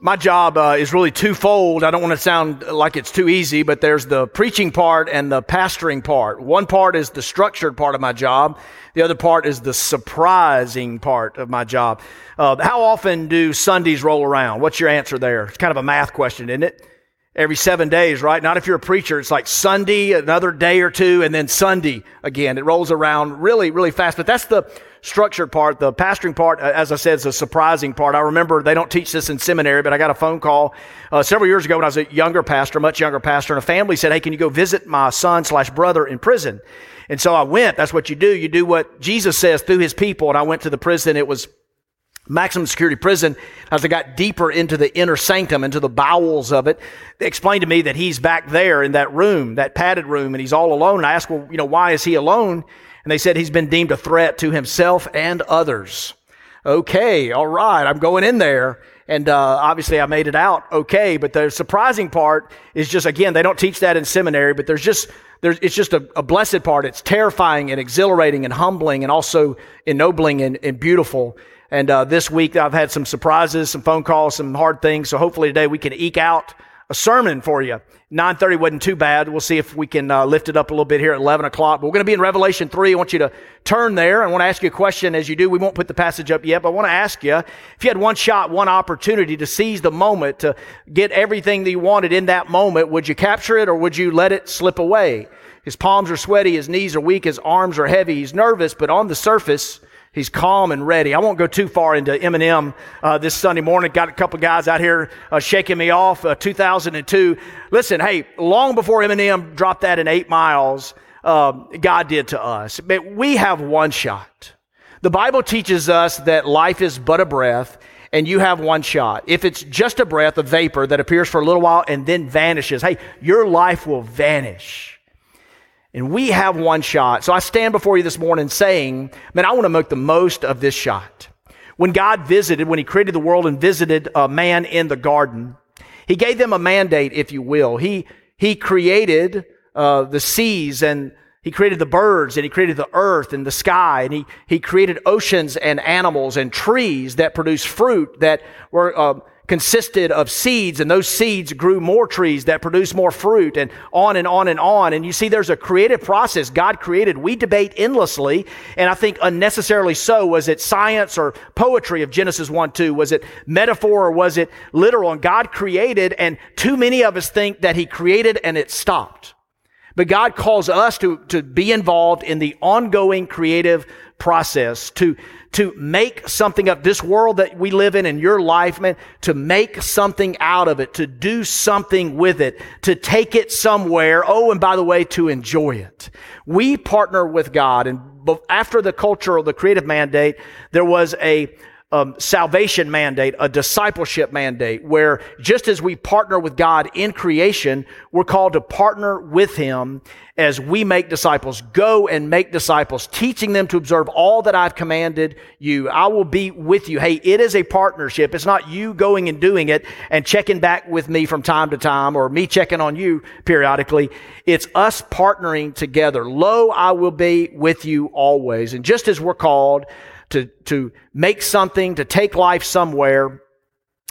my job uh, is really twofold. I don't want to sound like it's too easy, but there's the preaching part and the pastoring part. One part is the structured part of my job. The other part is the surprising part of my job. Uh, how often do Sundays roll around? What's your answer there? It's kind of a math question, isn't it? Every seven days, right? Not if you're a preacher. It's like Sunday, another day or two, and then Sunday again. It rolls around really, really fast. But that's the structured part. The pastoring part, uh, as I said, is a surprising part. I remember they don't teach this in seminary, but I got a phone call uh, several years ago when I was a younger pastor, much younger pastor, and a family said, "Hey, can you go visit my son slash brother in prison?" And so I went. That's what you do. You do what Jesus says through His people. And I went to the prison. It was maximum security prison, as I got deeper into the inner sanctum, into the bowels of it, they explained to me that he's back there in that room, that padded room, and he's all alone. And I asked, well, you know, why is he alone? And they said he's been deemed a threat to himself and others. Okay, all right, I'm going in there. And uh, obviously, I made it out okay. But the surprising part is just, again, they don't teach that in seminary, but there's just, there's, it's just a, a blessed part. It's terrifying and exhilarating and humbling and also ennobling and, and beautiful. And uh, this week, I've had some surprises, some phone calls, some hard things. So hopefully today we can eke out a sermon for you. 9.30 wasn't too bad. We'll see if we can uh, lift it up a little bit here at 11 o'clock. But we're going to be in Revelation 3. I want you to turn there. I want to ask you a question as you do. We won't put the passage up yet, but I want to ask you, if you had one shot, one opportunity to seize the moment, to get everything that you wanted in that moment, would you capture it or would you let it slip away? His palms are sweaty, his knees are weak, his arms are heavy, he's nervous, but on the surface, He's calm and ready. I won't go too far into Eminem uh, this Sunday morning. Got a couple guys out here uh, shaking me off. Uh, 2002. Listen, hey, long before Eminem dropped that in eight miles, um, God did to us. But we have one shot. The Bible teaches us that life is but a breath, and you have one shot. If it's just a breath, a vapor that appears for a little while and then vanishes, hey, your life will vanish. And we have one shot. So I stand before you this morning saying, man, I want to make the most of this shot. When God visited, when He created the world and visited a man in the garden, He gave them a mandate, if you will. He, he created uh, the seas and he created the birds and he created the earth and the sky and he, he created oceans and animals and trees that produce fruit that were uh, consisted of seeds, and those seeds grew more trees that produced more fruit, and on and on and on. And you see, there's a creative process God created. We debate endlessly, and I think unnecessarily so. Was it science or poetry of Genesis 1 2? Was it metaphor or was it literal? And God created, and too many of us think that He created and it stopped. But God calls us to, to be involved in the ongoing creative process, to, to make something of this world that we live in in your life, man, to make something out of it, to do something with it, to take it somewhere. Oh, and by the way, to enjoy it. We partner with God. And after the cultural, the creative mandate, there was a, um, salvation mandate, a discipleship mandate, where just as we partner with God in creation, we're called to partner with Him as we make disciples. Go and make disciples, teaching them to observe all that I've commanded you. I will be with you. Hey, it is a partnership. It's not you going and doing it and checking back with me from time to time or me checking on you periodically. It's us partnering together. Lo, I will be with you always. And just as we're called to, to make something, to take life somewhere.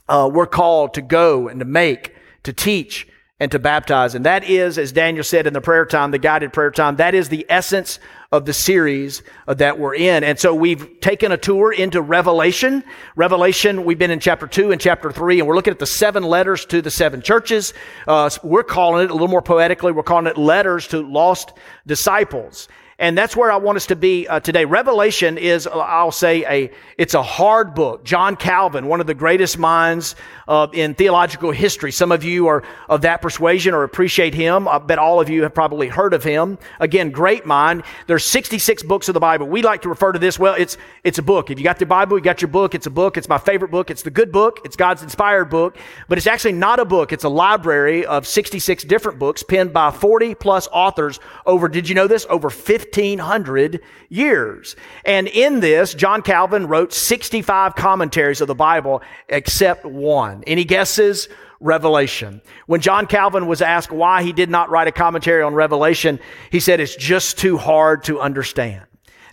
Uh, we're called to go and to make, to teach, and to baptize. And that is, as Daniel said in the prayer time, the guided prayer time, that is the essence of the series uh, that we're in. And so we've taken a tour into Revelation. Revelation, we've been in chapter two and chapter three, and we're looking at the seven letters to the seven churches. Uh, we're calling it a little more poetically, we're calling it letters to lost disciples. And that's where I want us to be uh, today. Revelation is, I'll say, a it's a hard book. John Calvin, one of the greatest minds uh, in theological history. Some of you are of that persuasion or appreciate him. I bet all of you have probably heard of him. Again, great mind. There's 66 books of the Bible. We like to refer to this. Well, it's it's a book. If you got the Bible, you got your book. It's a book. It's my favorite book. It's the good book. It's God's inspired book. But it's actually not a book. It's a library of 66 different books penned by 40 plus authors over. Did you know this? Over 1,500 years. And in this, John Calvin wrote 65 commentaries of the Bible except one. Any guesses? Revelation. When John Calvin was asked why he did not write a commentary on Revelation, he said it's just too hard to understand.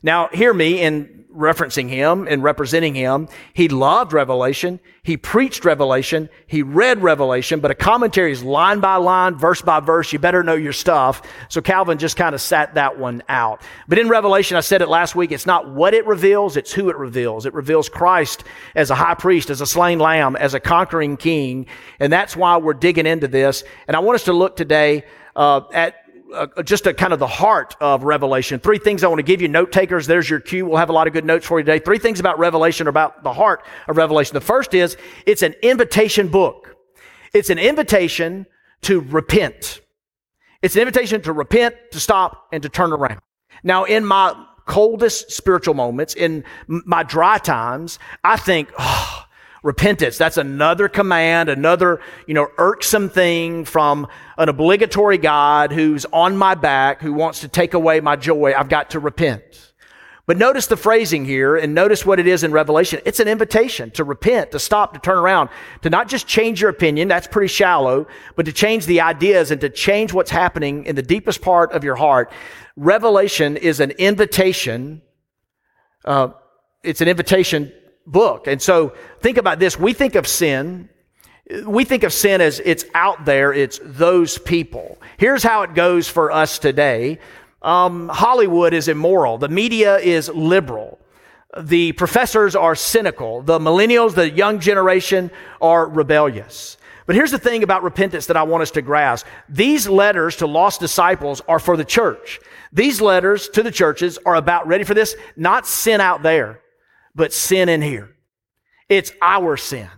Now, hear me in referencing him and representing him. He loved Revelation. He preached Revelation. He read Revelation, but a commentary is line by line, verse by verse. You better know your stuff. So Calvin just kind of sat that one out. But in Revelation, I said it last week, it's not what it reveals, it's who it reveals. It reveals Christ as a high priest, as a slain lamb, as a conquering king. And that's why we're digging into this. And I want us to look today uh, at uh, just a kind of the heart of Revelation. Three things I want to give you, note takers. There's your cue. We'll have a lot of good notes for you today. Three things about Revelation, about the heart of Revelation. The first is it's an invitation book. It's an invitation to repent. It's an invitation to repent, to stop, and to turn around. Now, in my coldest spiritual moments, in my dry times, I think, oh, repentance. That's another command, another, you know, irksome thing from an obligatory God who's on my back, who wants to take away my joy. I've got to repent. But notice the phrasing here and notice what it is in Revelation. It's an invitation to repent, to stop, to turn around, to not just change your opinion. That's pretty shallow, but to change the ideas and to change what's happening in the deepest part of your heart. Revelation is an invitation. Uh, it's an invitation book. And so think about this. We think of sin. We think of sin as it's out there. It's those people. Here's how it goes for us today. Um, Hollywood is immoral. The media is liberal. The professors are cynical. The millennials, the young generation are rebellious. But here's the thing about repentance that I want us to grasp. These letters to lost disciples are for the church. These letters to the churches are about, ready for this, not sin out there but sin in here. It's our sin.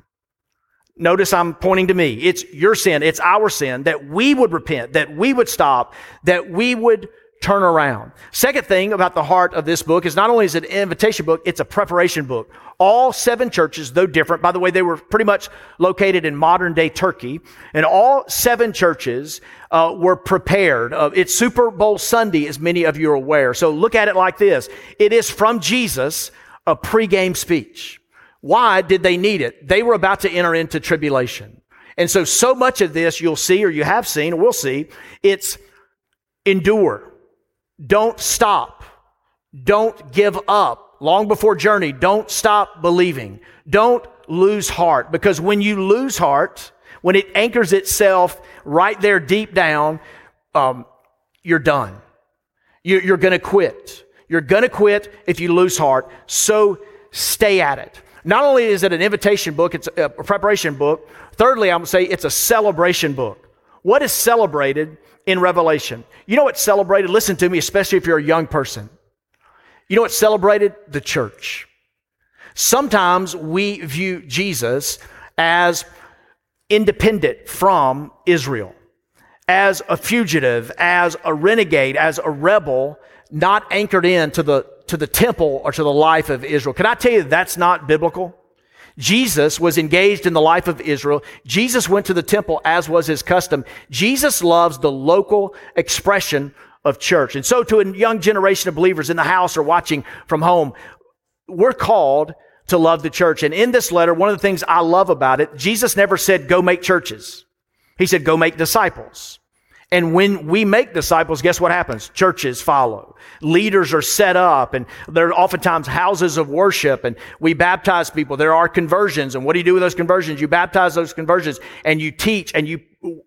Notice I'm pointing to me. It's your sin. It's our sin that we would repent, that we would stop, that we would turn around. Second thing about the heart of this book is not only is it an invitation book, it's a preparation book. All seven churches, though different, by the way, they were pretty much located in modern day Turkey, and all seven churches uh, were prepared. Uh, it's Super Bowl Sunday, as many of you are aware. So look at it like this. It is from Jesus a pregame speech. Why did they need it? They were about to enter into tribulation. And so, so much of this you'll see, or you have seen, or we'll see, it's endure. Don't stop. Don't give up. Long before journey, don't stop believing. Don't lose heart. Because when you lose heart, when it anchors itself right there deep down, um, you're done. You're going to quit. You're going to quit if you lose heart. So stay at it. Not only is it an invitation book, it's a preparation book. Thirdly, I'm going to say it's a celebration book. What is celebrated in Revelation? You know what's celebrated? Listen to me, especially if you're a young person. You know what's celebrated? The church. Sometimes we view Jesus as independent from Israel, as a fugitive, as a renegade, as a rebel not anchored in to the, to the temple or to the life of Israel. Can I tell you that's not biblical? Jesus was engaged in the life of Israel. Jesus went to the temple as was his custom. Jesus loves the local expression of church. And so to a young generation of believers in the house or watching from home, we're called to love the church. And in this letter, one of the things I love about it, Jesus never said, go make churches. He said, go make disciples. And when we make disciples, guess what happens? Churches follow. Leaders are set up and there are oftentimes houses of worship and we baptize people. There are conversions. And what do you do with those conversions? You baptize those conversions and you teach and you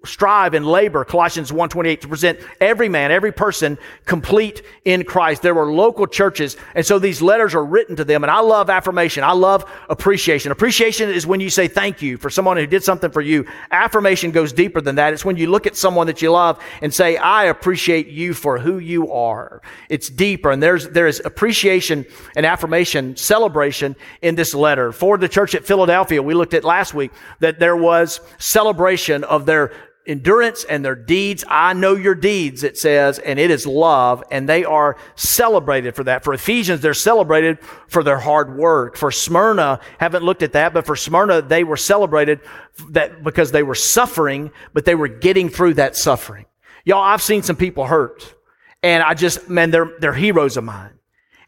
strive and labor, Colossians 1.28, to present every man, every person complete in Christ. There were local churches, and so these letters are written to them, and I love affirmation. I love appreciation. Appreciation is when you say thank you for someone who did something for you. Affirmation goes deeper than that. It's when you look at someone that you love and say, I appreciate you for who you are. It's deeper, and there's, there is appreciation and affirmation, celebration in this letter. For the church at Philadelphia, we looked at last week that there was celebration of their endurance and their deeds. I know your deeds, it says, and it is love, and they are celebrated for that. For Ephesians, they're celebrated for their hard work. For Smyrna, haven't looked at that, but for Smyrna, they were celebrated that because they were suffering, but they were getting through that suffering. Y'all, I've seen some people hurt, and I just, man, they're, they're heroes of mine.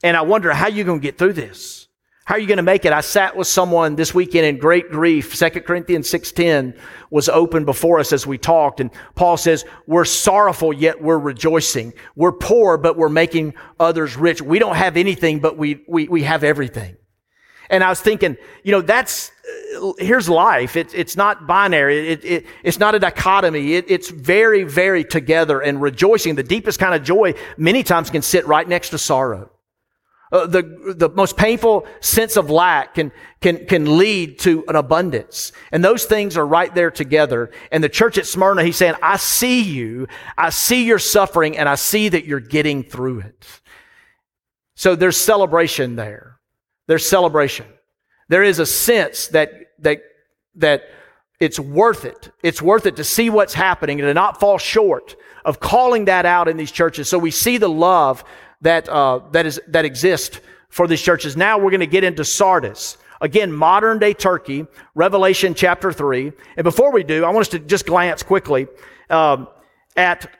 And I wonder how you're going to get through this. How are you going to make it? I sat with someone this weekend in great grief. 2 Corinthians 6.10 was open before us as we talked. And Paul says, we're sorrowful, yet we're rejoicing. We're poor, but we're making others rich. We don't have anything, but we, we, we have everything. And I was thinking, you know, that's, uh, here's life. It, it's not binary. It, it, it's not a dichotomy. It, it's very, very together and rejoicing. The deepest kind of joy many times can sit right next to sorrow. Uh, the, the most painful sense of lack can, can, can lead to an abundance. And those things are right there together. And the church at Smyrna, he's saying, I see you. I see your suffering and I see that you're getting through it. So there's celebration there. There's celebration. There is a sense that, that, that it's worth it. It's worth it to see what's happening and to not fall short of calling that out in these churches. So we see the love that, uh, that, is, that exist for these churches. Now we're going to get into Sardis. Again, modern day Turkey, Revelation chapter 3. And before we do, I want us to just glance quickly um, at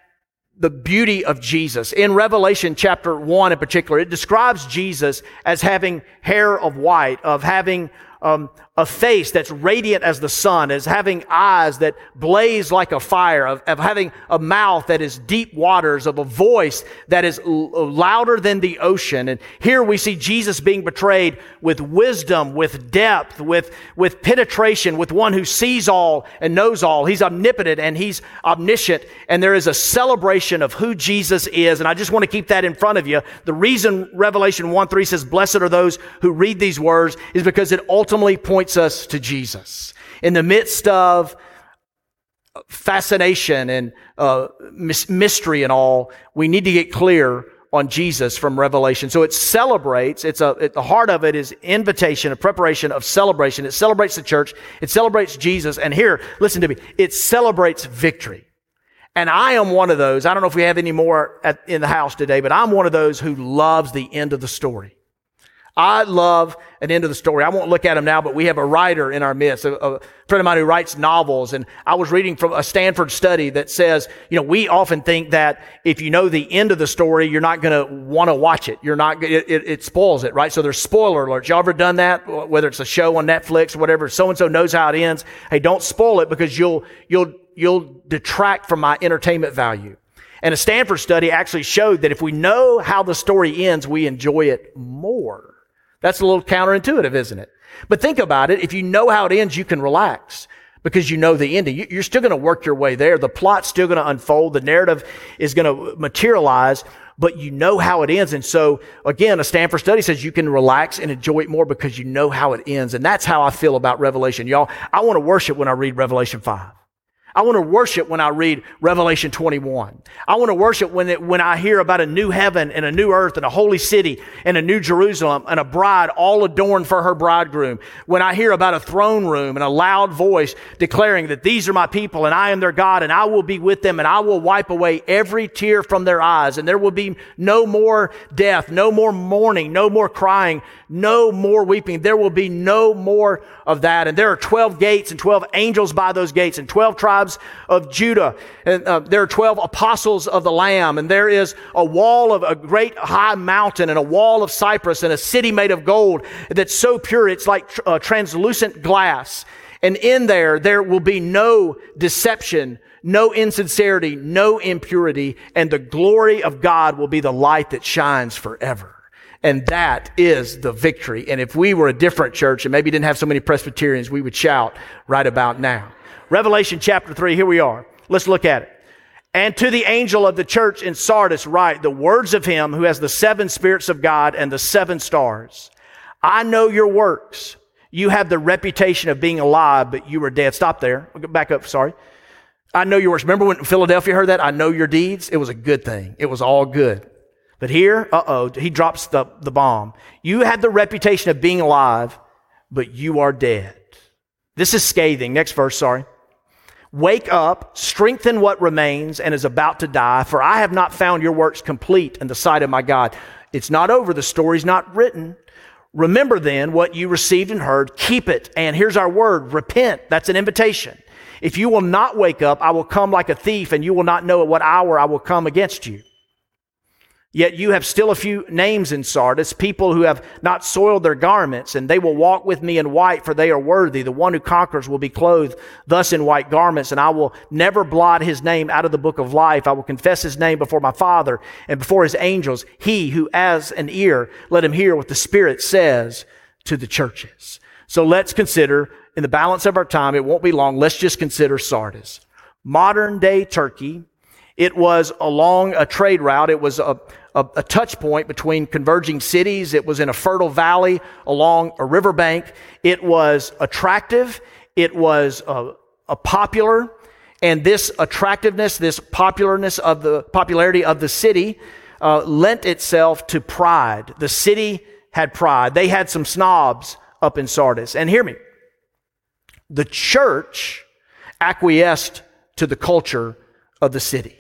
the beauty of Jesus. In Revelation chapter 1 in particular, it describes Jesus as having hair of white, of having um, a face that's radiant as the sun, as having eyes that blaze like a fire, of, of having a mouth that is deep waters, of a voice that is l- uh, louder than the ocean. And here we see Jesus being betrayed with wisdom, with depth, with, with penetration, with one who sees all and knows all. He's omnipotent and he's omniscient. And there is a celebration of who Jesus is. And I just want to keep that in front of you. The reason Revelation 1 3 says, Blessed are those who read these words is because it ultimately points us to Jesus. In the midst of fascination and uh, mystery and all, we need to get clear on Jesus from Revelation. So it celebrates, it's a, it, the heart of it is invitation, a preparation of celebration. It celebrates the church. It celebrates Jesus. And here, listen to me, it celebrates victory. And I am one of those. I don't know if we have any more at, in the house today, but I'm one of those who loves the end of the story. I love an end of the story. I won't look at him now, but we have a writer in our midst, a, a, friend of mine who writes novels. And I was reading from a Stanford study that says, you know, we often think that if you know the end of the story, you're not going to want to watch it. You're not, it, it, it, spoils it, right? So there's spoiler alerts. Y'all ever done that? Whether it's a show on Netflix or whatever, so and so knows how it ends. Hey, don't spoil it because you'll, you'll, you'll detract from my entertainment value. And a Stanford study actually showed that if we know how the story ends, we enjoy it more. That's a little counterintuitive, isn't it? But think about it. If you know how it ends, you can relax because you know the ending. You're still going to work your way there. The plot's still going to unfold. The narrative is going to materialize, but you know how it ends. And so again, a Stanford study says you can relax and enjoy it more because you know how it ends. And that's how I feel about Revelation. Y'all, I want to worship when I read Revelation 5. I want to worship when I read Revelation 21. I want to worship when, it, when I hear about a new heaven and a new earth and a holy city and a new Jerusalem and a bride all adorned for her bridegroom. When I hear about a throne room and a loud voice declaring that these are my people and I am their God and I will be with them and I will wipe away every tear from their eyes and there will be no more death, no more mourning, no more crying, no more weeping. There will be no more of that. And there are 12 gates and 12 angels by those gates and 12 tribes of Judah. And uh, there are 12 apostles of the Lamb. And there is a wall of a great high mountain and a wall of cypress and a city made of gold that's so pure it's like tr- uh, translucent glass. And in there, there will be no deception, no insincerity, no impurity, and the glory of God will be the light that shines forever. And that is the victory. And if we were a different church and maybe didn't have so many Presbyterians, we would shout right about now. Revelation chapter 3, here we are. Let's look at it. And to the angel of the church in Sardis, write the words of him who has the seven spirits of God and the seven stars. I know your works. You have the reputation of being alive, but you were dead. Stop there. Back up. Sorry. I know your works. Remember when Philadelphia heard that? I know your deeds. It was a good thing. It was all good. But here, uh oh, he drops the, the bomb. You had the reputation of being alive, but you are dead. This is scathing. Next verse, sorry. Wake up, strengthen what remains and is about to die, for I have not found your works complete in the sight of my God. It's not over, the story's not written. Remember then what you received and heard, keep it. And here's our word repent. That's an invitation. If you will not wake up, I will come like a thief, and you will not know at what hour I will come against you. Yet you have still a few names in Sardis, people who have not soiled their garments, and they will walk with me in white, for they are worthy. The one who conquers will be clothed thus in white garments, and I will never blot his name out of the book of life. I will confess his name before my Father and before his angels. He who has an ear, let him hear what the Spirit says to the churches. So let's consider, in the balance of our time, it won't be long, let's just consider Sardis. Modern day Turkey, it was along a trade route. It was a a, a touch point between converging cities. It was in a fertile valley along a riverbank. It was attractive. It was a, a popular. And this attractiveness, this popularness of the popularity of the city, uh, lent itself to pride. The city had pride. They had some snobs up in Sardis. And hear me. The church acquiesced to the culture of the city.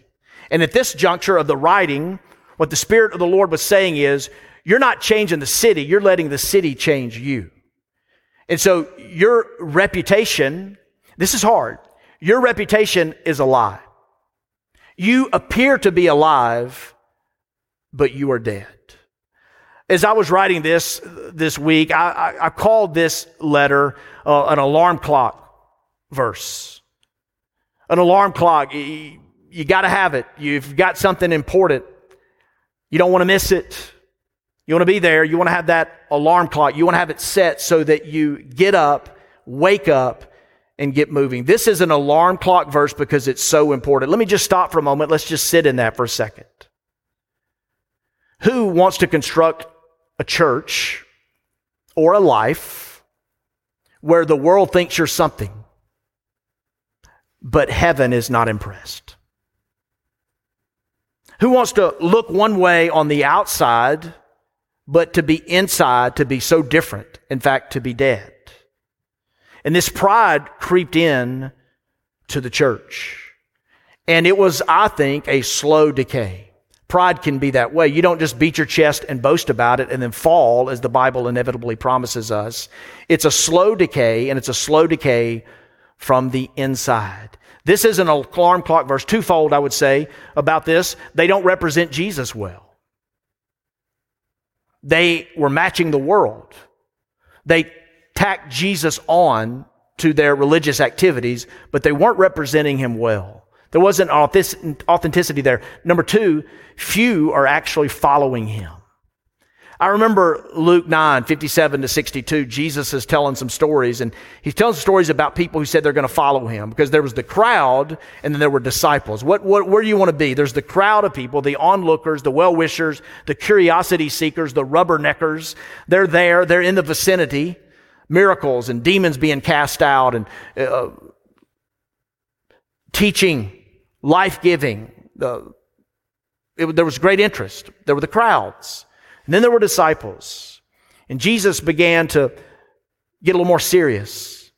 And at this juncture of the writing, what the Spirit of the Lord was saying is, you're not changing the city, you're letting the city change you. And so your reputation, this is hard, your reputation is a lie. You appear to be alive, but you are dead. As I was writing this this week, I, I, I called this letter uh, an alarm clock verse. An alarm clock, you, you got to have it. You've got something important you don't want to miss it. You want to be there. You want to have that alarm clock. You want to have it set so that you get up, wake up, and get moving. This is an alarm clock verse because it's so important. Let me just stop for a moment. Let's just sit in that for a second. Who wants to construct a church or a life where the world thinks you're something, but heaven is not impressed? Who wants to look one way on the outside, but to be inside, to be so different, in fact, to be dead? And this pride creeped in to the church. And it was, I think, a slow decay. Pride can be that way. You don't just beat your chest and boast about it and then fall, as the Bible inevitably promises us. It's a slow decay, and it's a slow decay from the inside. This is an alarm clock verse, twofold, I would say, about this. They don't represent Jesus well. They were matching the world. They tacked Jesus on to their religious activities, but they weren't representing him well. There wasn't authenticity there. Number two, few are actually following him. I remember Luke 9, 57 to 62. Jesus is telling some stories, and he's telling stories about people who said they're going to follow him because there was the crowd and then there were disciples. What, what, where do you want to be? There's the crowd of people, the onlookers, the well wishers, the curiosity seekers, the rubberneckers. They're there, they're in the vicinity. Miracles and demons being cast out and uh, teaching, life giving. The, there was great interest. There were the crowds. And then there were disciples. And Jesus began to get a little more serious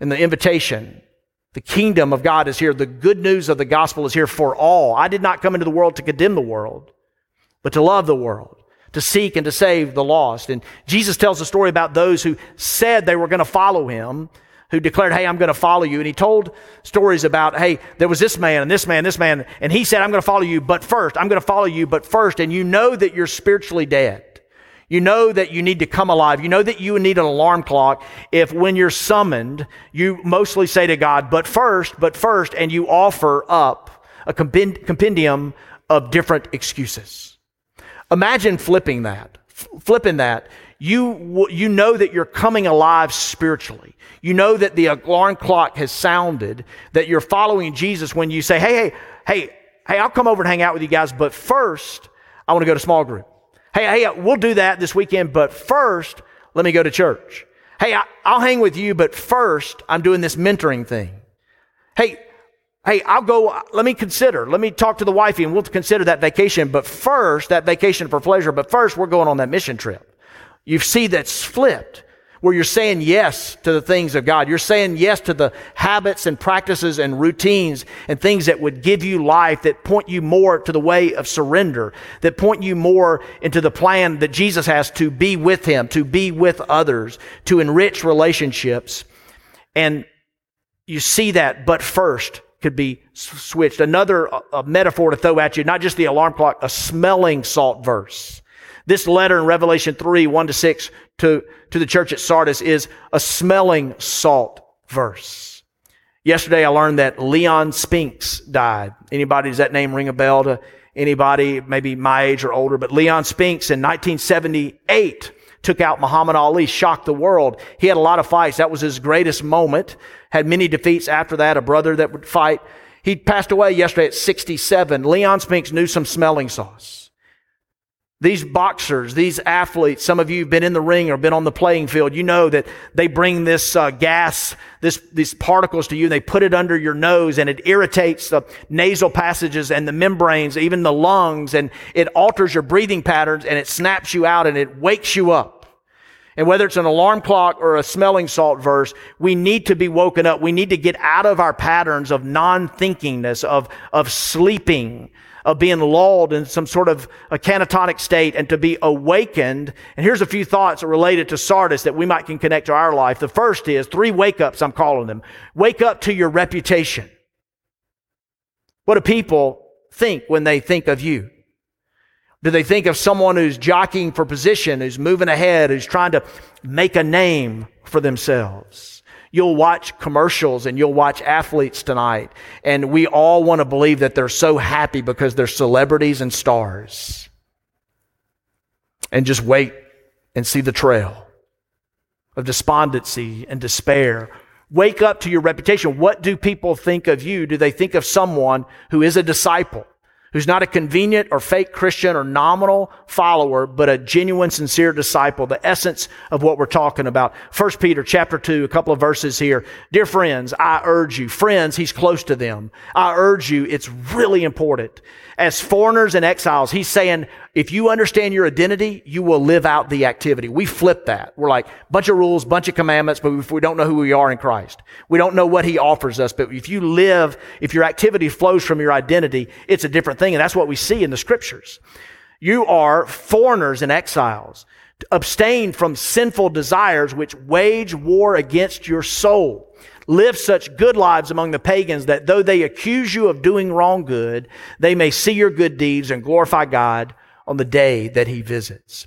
in the invitation. The kingdom of God is here. The good news of the gospel is here for all. I did not come into the world to condemn the world, but to love the world, to seek and to save the lost. And Jesus tells a story about those who said they were going to follow him, who declared, Hey, I'm going to follow you. And he told stories about, Hey, there was this man and this man, this man, and he said, I'm going to follow you, but first, I'm going to follow you, but first. And you know that you're spiritually dead. You know that you need to come alive. You know that you need an alarm clock if when you're summoned, you mostly say to God, but first, but first, and you offer up a compendium of different excuses. Imagine flipping that, flipping that. You, you know that you're coming alive spiritually. You know that the alarm clock has sounded, that you're following Jesus when you say, hey, hey, hey, hey, I'll come over and hang out with you guys, but first, I want to go to small group. Hey, hey, uh, we'll do that this weekend, but first, let me go to church. Hey, I, will hang with you, but first, I'm doing this mentoring thing. Hey, hey, I'll go, uh, let me consider, let me talk to the wifey and we'll consider that vacation, but first, that vacation for pleasure, but first, we're going on that mission trip. You see that's flipped where you're saying yes to the things of God. You're saying yes to the habits and practices and routines and things that would give you life, that point you more to the way of surrender, that point you more into the plan that Jesus has to be with Him, to be with others, to enrich relationships. And you see that, but first, could be switched. Another metaphor to throw at you, not just the alarm clock, a smelling salt verse. This letter in Revelation 3, 1 to 6 to, to the church at Sardis is a smelling salt verse. Yesterday I learned that Leon Spinks died. Anybody, does that name ring a bell to anybody, maybe my age or older? But Leon Spinks in 1978 took out Muhammad Ali, shocked the world. He had a lot of fights. That was his greatest moment. Had many defeats after that, a brother that would fight. He passed away yesterday at 67. Leon Spinks knew some smelling salts. These boxers, these athletes, some of you have been in the ring or been on the playing field. You know that they bring this uh, gas, this, these particles to you and they put it under your nose and it irritates the nasal passages and the membranes, even the lungs, and it alters your breathing patterns and it snaps you out and it wakes you up. And whether it's an alarm clock or a smelling salt verse, we need to be woken up. We need to get out of our patterns of non-thinkingness, of, of sleeping, of being lulled in some sort of a catatonic state and to be awakened. And here's a few thoughts related to Sardis that we might can connect to our life. The first is three wake ups, I'm calling them. Wake up to your reputation. What do people think when they think of you? Do they think of someone who's jockeying for position, who's moving ahead, who's trying to make a name for themselves? You'll watch commercials and you'll watch athletes tonight. And we all want to believe that they're so happy because they're celebrities and stars. And just wait and see the trail of despondency and despair. Wake up to your reputation. What do people think of you? Do they think of someone who is a disciple? Who's not a convenient or fake Christian or nominal follower, but a genuine, sincere disciple, the essence of what we're talking about. First Peter chapter 2, a couple of verses here. Dear friends, I urge you, friends, he's close to them. I urge you, it's really important. As foreigners and exiles, he's saying, if you understand your identity, you will live out the activity. We flip that. We're like, bunch of rules, bunch of commandments, but if we don't know who we are in Christ, we don't know what He offers us. But if you live, if your activity flows from your identity, it's a different thing. And that's what we see in the scriptures. You are foreigners and exiles. Abstain from sinful desires which wage war against your soul. Live such good lives among the pagans that though they accuse you of doing wrong good, they may see your good deeds and glorify God on the day that he visits.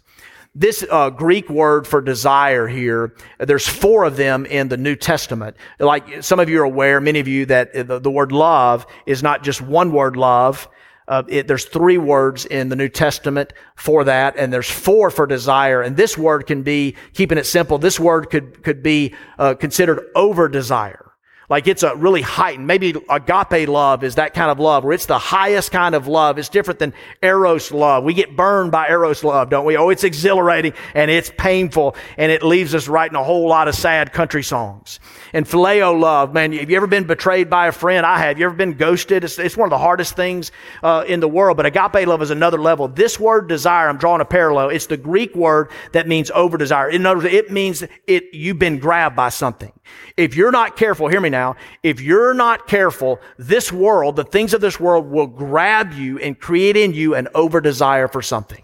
This uh, Greek word for desire here, there's four of them in the New Testament. Like some of you are aware, many of you, that the, the word love is not just one word love. Uh, it, there's three words in the New Testament for that, and there's four for desire. And this word can be, keeping it simple, this word could, could be uh, considered over desire. Like it's a really heightened, maybe agape love is that kind of love where it's the highest kind of love. It's different than eros love. We get burned by eros love, don't we? Oh, it's exhilarating and it's painful and it leaves us writing a whole lot of sad country songs. And phileo love, man, have you ever been betrayed by a friend? I have. You ever been ghosted? It's, it's one of the hardest things uh, in the world. But agape love is another level. This word desire, I'm drawing a parallel. It's the Greek word that means over desire. In other words, it means it you've been grabbed by something. If you're not careful, hear me now. If you're not careful, this world, the things of this world will grab you and create in you an over desire for something.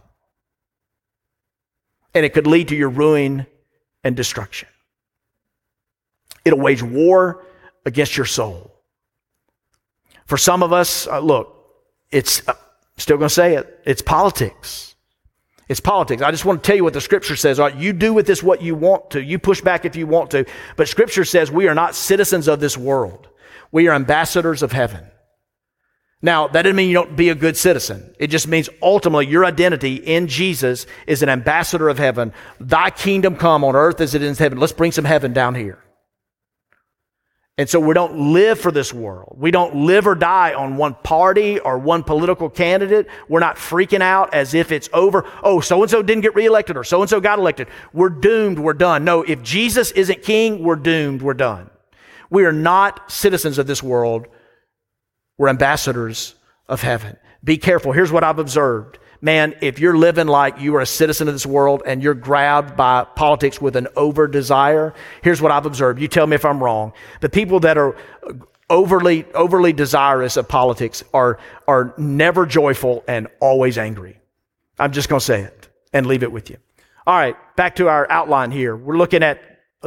And it could lead to your ruin and destruction. It'll wage war against your soul. For some of us, uh, look, it's uh, still going to say it. It's politics. It's politics. I just want to tell you what the scripture says. All right, you do with this what you want to. You push back if you want to. But scripture says we are not citizens of this world. We are ambassadors of heaven. Now, that doesn't mean you don't be a good citizen. It just means ultimately your identity in Jesus is an ambassador of heaven. Thy kingdom come on earth as it is in heaven. Let's bring some heaven down here. And so we don't live for this world. We don't live or die on one party or one political candidate. We're not freaking out as if it's over. Oh, so and so didn't get reelected or so and so got elected. We're doomed. We're done. No, if Jesus isn't king, we're doomed. We're done. We are not citizens of this world. We're ambassadors of heaven. Be careful. Here's what I've observed man, if you're living like you are a citizen of this world and you're grabbed by politics with an over desire, here's what I've observed. You tell me if I'm wrong. The people that are overly, overly desirous of politics are, are never joyful and always angry. I'm just going to say it and leave it with you. All right, back to our outline here. We're looking at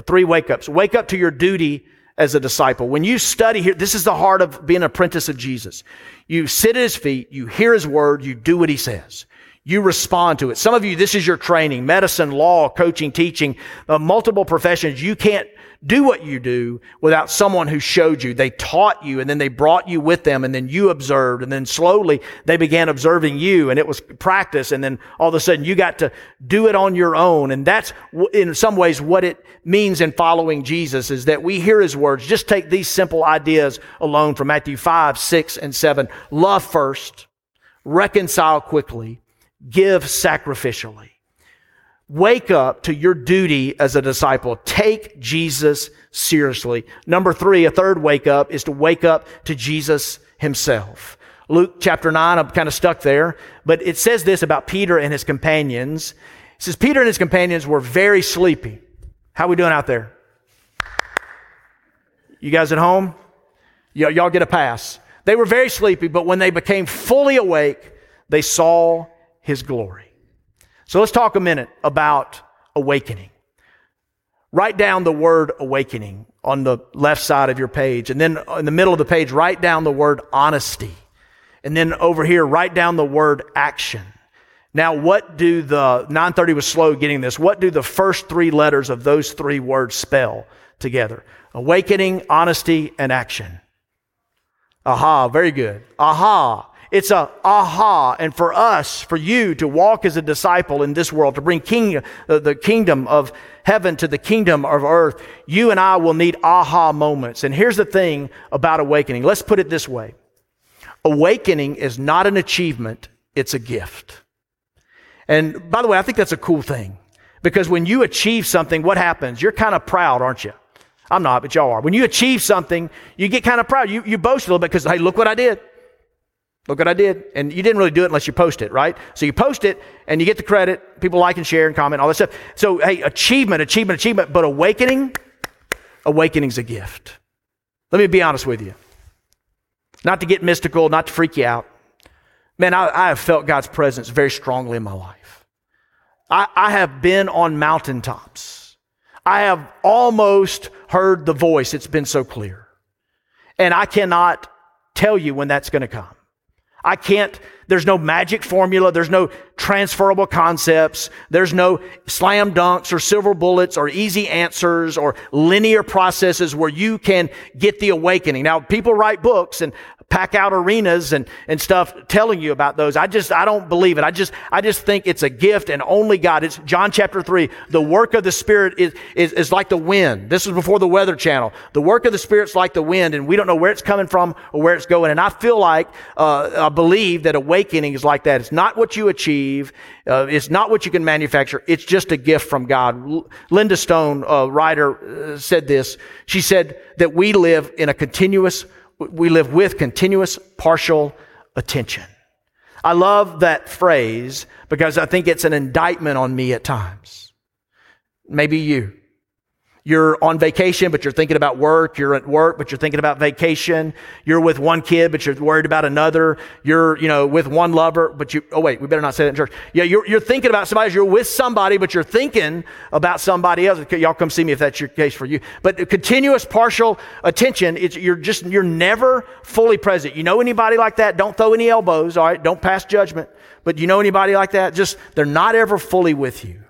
three wake ups. Wake up to your duty as a disciple. When you study here, this is the heart of being an apprentice of Jesus. You sit at his feet, you hear his word, you do what he says. You respond to it. Some of you, this is your training, medicine, law, coaching, teaching, uh, multiple professions. You can't do what you do without someone who showed you. They taught you and then they brought you with them and then you observed and then slowly they began observing you and it was practice and then all of a sudden you got to do it on your own. And that's in some ways what it means in following Jesus is that we hear his words. Just take these simple ideas alone from Matthew 5, 6, and 7. Love first, reconcile quickly, give sacrificially. Wake up to your duty as a disciple. Take Jesus seriously. Number three, a third wake up is to wake up to Jesus himself. Luke chapter 9, I'm kind of stuck there, but it says this about Peter and his companions. It says Peter and his companions were very sleepy. How we doing out there? You guys at home? Y- y'all get a pass. They were very sleepy, but when they became fully awake, they saw his glory. So let's talk a minute about awakening. Write down the word awakening on the left side of your page. And then in the middle of the page, write down the word honesty. And then over here, write down the word action. Now, what do the 930 was slow getting this? What do the first three letters of those three words spell together? Awakening, honesty, and action. Aha, very good. Aha. It's a aha. And for us, for you to walk as a disciple in this world, to bring king, uh, the kingdom of heaven to the kingdom of earth, you and I will need aha moments. And here's the thing about awakening. Let's put it this way. Awakening is not an achievement, it's a gift. And by the way, I think that's a cool thing because when you achieve something, what happens? You're kind of proud, aren't you? I'm not, but y'all are. When you achieve something, you get kind of proud. You, you boast a little bit because, hey, look what I did. Look what I did. And you didn't really do it unless you post it, right? So you post it and you get the credit. People like and share and comment, all that stuff. So, hey, achievement, achievement, achievement. But awakening, awakening's a gift. Let me be honest with you. Not to get mystical, not to freak you out. Man, I, I have felt God's presence very strongly in my life. I, I have been on mountaintops. I have almost heard the voice. It's been so clear. And I cannot tell you when that's going to come. I can't, there's no magic formula. There's no transferable concepts. There's no slam dunks or silver bullets or easy answers or linear processes where you can get the awakening. Now, people write books and pack out arenas and, and stuff telling you about those. I just, I don't believe it. I just, I just think it's a gift and only God. It's John chapter three. The work of the Spirit is, is, is like the wind. This was before the Weather Channel. The work of the Spirit's like the wind and we don't know where it's coming from or where it's going. And I feel like, uh, I believe that awakening is like that. It's not what you achieve. Uh, it's not what you can manufacture. It's just a gift from God. Linda Stone, a writer, uh, said this. She said that we live in a continuous we live with continuous partial attention. I love that phrase because I think it's an indictment on me at times. Maybe you. You're on vacation, but you're thinking about work. You're at work, but you're thinking about vacation. You're with one kid, but you're worried about another. You're, you know, with one lover, but you, oh wait, we better not say that in church. Yeah, you're, you're thinking about somebody. You're with somebody, but you're thinking about somebody else. Y'all come see me if that's your case for you. But continuous partial attention, it's, you're just, you're never fully present. You know anybody like that? Don't throw any elbows, all right? Don't pass judgment. But you know anybody like that? Just, they're not ever fully with you.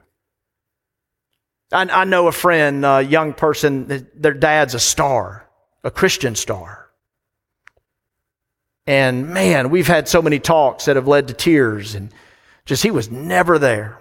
I, I know a friend, a young person, their dad's a star, a Christian star. And man, we've had so many talks that have led to tears, and just he was never there.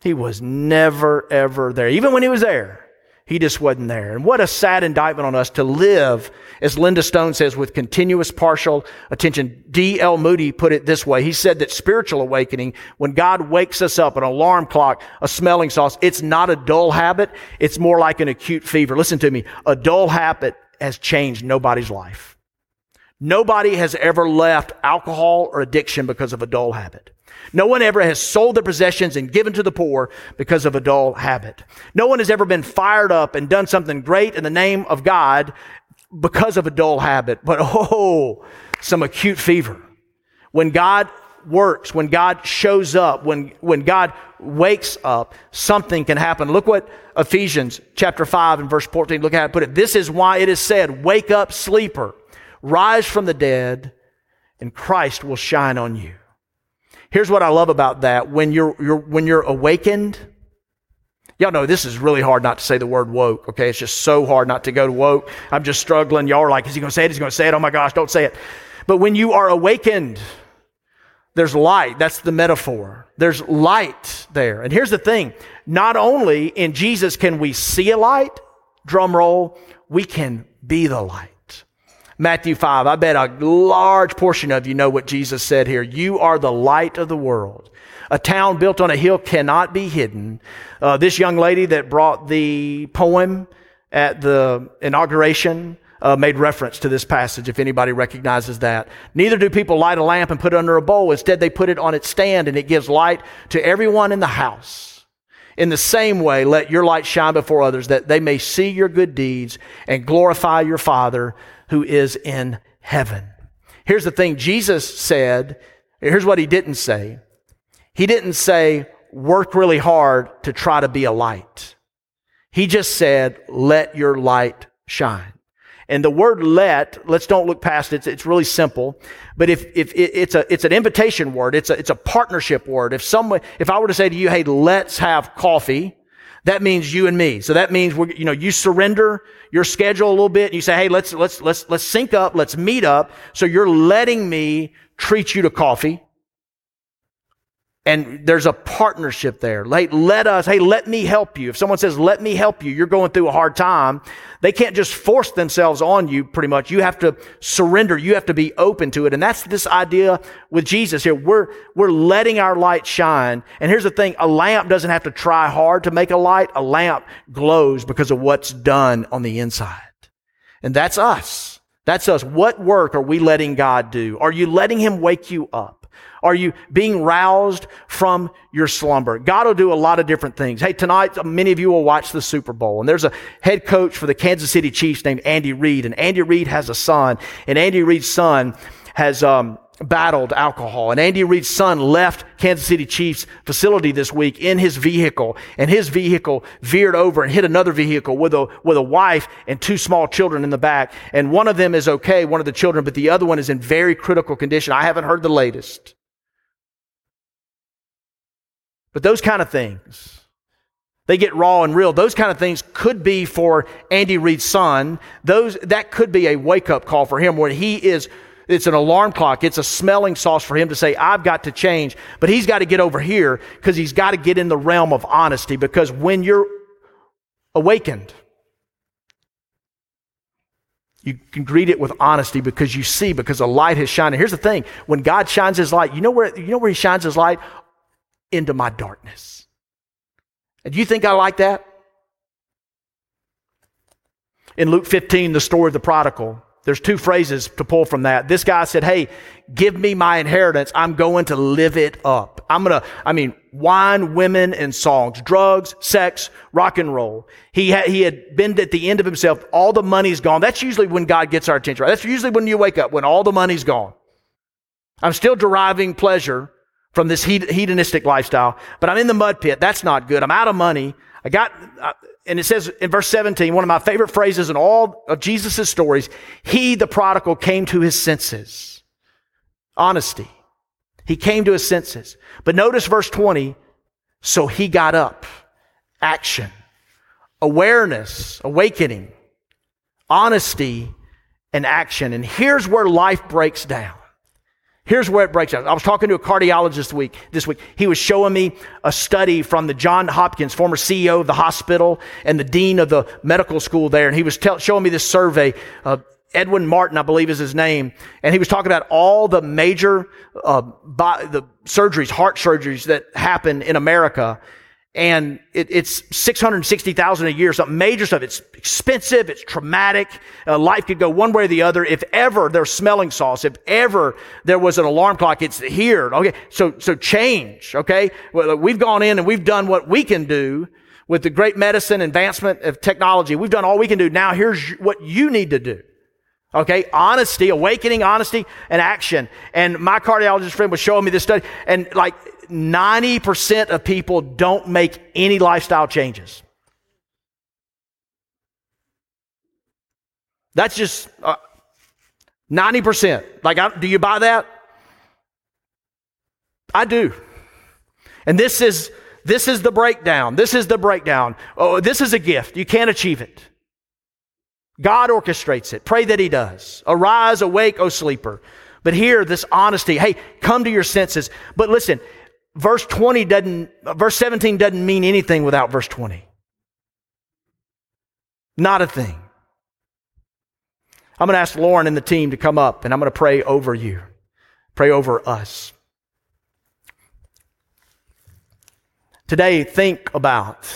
He was never, ever there. Even when he was there, he just wasn't there. And what a sad indictment on us to live, as Linda Stone says, with continuous partial attention. D.L. Moody put it this way. He said that spiritual awakening, when God wakes us up, an alarm clock, a smelling salts, it's not a dull habit. It's more like an acute fever. Listen to me. A dull habit has changed nobody's life. Nobody has ever left alcohol or addiction because of a dull habit. No one ever has sold their possessions and given to the poor because of a dull habit. No one has ever been fired up and done something great in the name of God because of a dull habit. But oh, some acute fever. When God works, when God shows up, when, when God wakes up, something can happen. Look what Ephesians chapter 5 and verse 14, look how it put it. This is why it is said, wake up, sleeper, rise from the dead, and Christ will shine on you. Here's what I love about that. When you're, you're, when you're awakened, y'all know this is really hard not to say the word woke, okay? It's just so hard not to go to woke. I'm just struggling. Y'all are like, is he going to say it? Is he going to say it? Oh my gosh, don't say it. But when you are awakened, there's light. That's the metaphor. There's light there. And here's the thing. Not only in Jesus can we see a light, drum roll, we can be the light. Matthew 5. I bet a large portion of you know what Jesus said here. You are the light of the world. A town built on a hill cannot be hidden. Uh, this young lady that brought the poem at the inauguration uh, made reference to this passage, if anybody recognizes that. Neither do people light a lamp and put it under a bowl. Instead, they put it on its stand and it gives light to everyone in the house. In the same way, let your light shine before others that they may see your good deeds and glorify your Father who is in heaven. Here's the thing Jesus said, here's what he didn't say. He didn't say, work really hard to try to be a light. He just said, let your light shine. And the word let, let's don't look past it. It's, it's really simple. But if, if it, it's a, it's an invitation word, it's a, it's a partnership word. If someone, if I were to say to you, hey, let's have coffee, that means you and me. So that means we you know, you surrender your schedule a little bit and you say, hey, let's, let's, let's, let's sync up. Let's meet up. So you're letting me treat you to coffee. And there's a partnership there. Let, let us, hey, let me help you. If someone says, let me help you, you're going through a hard time. They can't just force themselves on you pretty much. You have to surrender. You have to be open to it. And that's this idea with Jesus here. We're, we're letting our light shine. And here's the thing. A lamp doesn't have to try hard to make a light. A lamp glows because of what's done on the inside. And that's us. That's us. What work are we letting God do? Are you letting Him wake you up? Are you being roused from your slumber? God will do a lot of different things. Hey, tonight, many of you will watch the Super Bowl, and there's a head coach for the Kansas City Chiefs named Andy Reid, and Andy Reid has a son, and Andy Reid's son has, um, battled alcohol. And Andy Reid's son left Kansas City Chiefs facility this week in his vehicle, and his vehicle veered over and hit another vehicle with a, with a wife and two small children in the back. And one of them is okay, one of the children, but the other one is in very critical condition. I haven't heard the latest. But those kind of things, they get raw and real. Those kind of things could be for Andy Reid's son. Those, that could be a wake up call for him where he is, it's an alarm clock. It's a smelling salts for him to say, I've got to change. But he's got to get over here because he's got to get in the realm of honesty because when you're awakened, you can greet it with honesty because you see, because a light has shined. And here's the thing when God shines his light, you know where, you know where he shines his light? Into my darkness. And do you think I like that? In Luke 15, the story of the prodigal, there's two phrases to pull from that. This guy said, Hey, give me my inheritance. I'm going to live it up. I'm going to, I mean, wine, women, and songs, drugs, sex, rock and roll. He had, he had been at the end of himself. All the money's gone. That's usually when God gets our attention, right? That's usually when you wake up, when all the money's gone. I'm still deriving pleasure from this hedonistic lifestyle, but I'm in the mud pit. That's not good. I'm out of money. I got, uh, and it says in verse 17, one of my favorite phrases in all of Jesus' stories, he, the prodigal, came to his senses. Honesty. He came to his senses. But notice verse 20, so he got up. Action. Awareness, awakening, honesty, and action. And here's where life breaks down. Here's where it breaks down. I was talking to a cardiologist week, this week. He was showing me a study from the John Hopkins, former CEO of the hospital and the dean of the medical school there. And he was showing me this survey. Uh, Edwin Martin, I believe is his name. And he was talking about all the major, uh, bi- the surgeries, heart surgeries that happen in America and it, it's 660,000 a year, something major stuff. It's expensive. It's traumatic. Uh, life could go one way or the other. If ever there's smelling salts, if ever there was an alarm clock, it's here. Okay. So, so change. Okay. Well, we've gone in and we've done what we can do with the great medicine advancement of technology. We've done all we can do. Now here's what you need to do. Okay, honesty, awakening, honesty, and action. And my cardiologist friend was showing me this study, and like 90% of people don't make any lifestyle changes. That's just uh, 90%. Like, I, do you buy that? I do. And this is this is the breakdown. This is the breakdown. Oh, this is a gift. You can't achieve it. God orchestrates it. Pray that He does. Arise, awake, O sleeper. But here, this honesty. Hey, come to your senses. But listen, verse 20 doesn't, verse 17 doesn't mean anything without verse 20. Not a thing. I'm going to ask Lauren and the team to come up and I'm going to pray over you, pray over us. Today, think about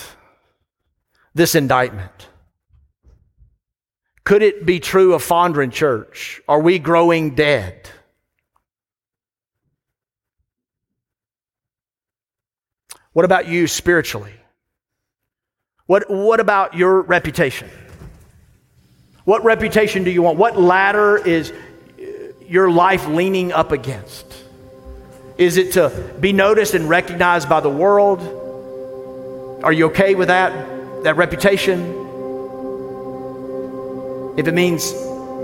this indictment. Could it be true of Fondren Church? Are we growing dead? What about you spiritually? What, what about your reputation? What reputation do you want? What ladder is uh, your life leaning up against? Is it to be noticed and recognized by the world? Are you okay with that? That reputation? If it means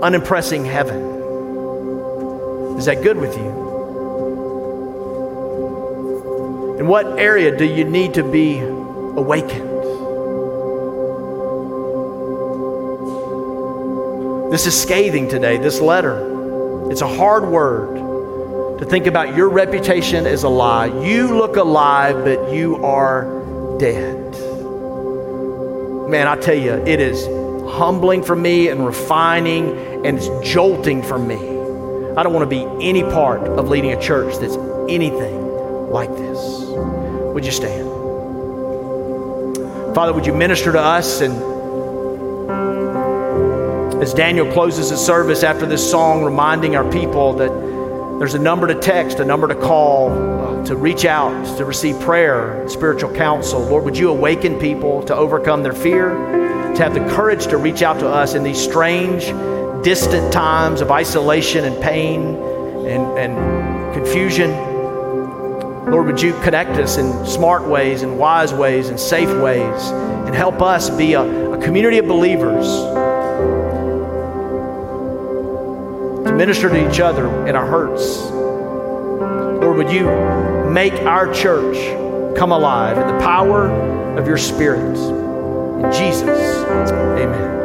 unimpressing heaven, is that good with you? In what area do you need to be awakened? This is scathing today, this letter. It's a hard word to think about your reputation as a lie. You look alive, but you are dead. Man, I tell you, it is humbling for me and refining and it's jolting for me. I don't want to be any part of leading a church that's anything like this. Would you stand? Father, would you minister to us and as Daniel closes his service after this song, reminding our people that there's a number to text, a number to call, uh, to reach out, to receive prayer, spiritual counsel. Lord, would you awaken people to overcome their fear, to have the courage to reach out to us in these strange, distant times of isolation and pain and, and confusion? Lord, would you connect us in smart ways and wise ways and safe ways and help us be a, a community of believers to minister to each other in our hurts. Lord, would you make our church come alive in the power of your Spirit? In Jesus, amen.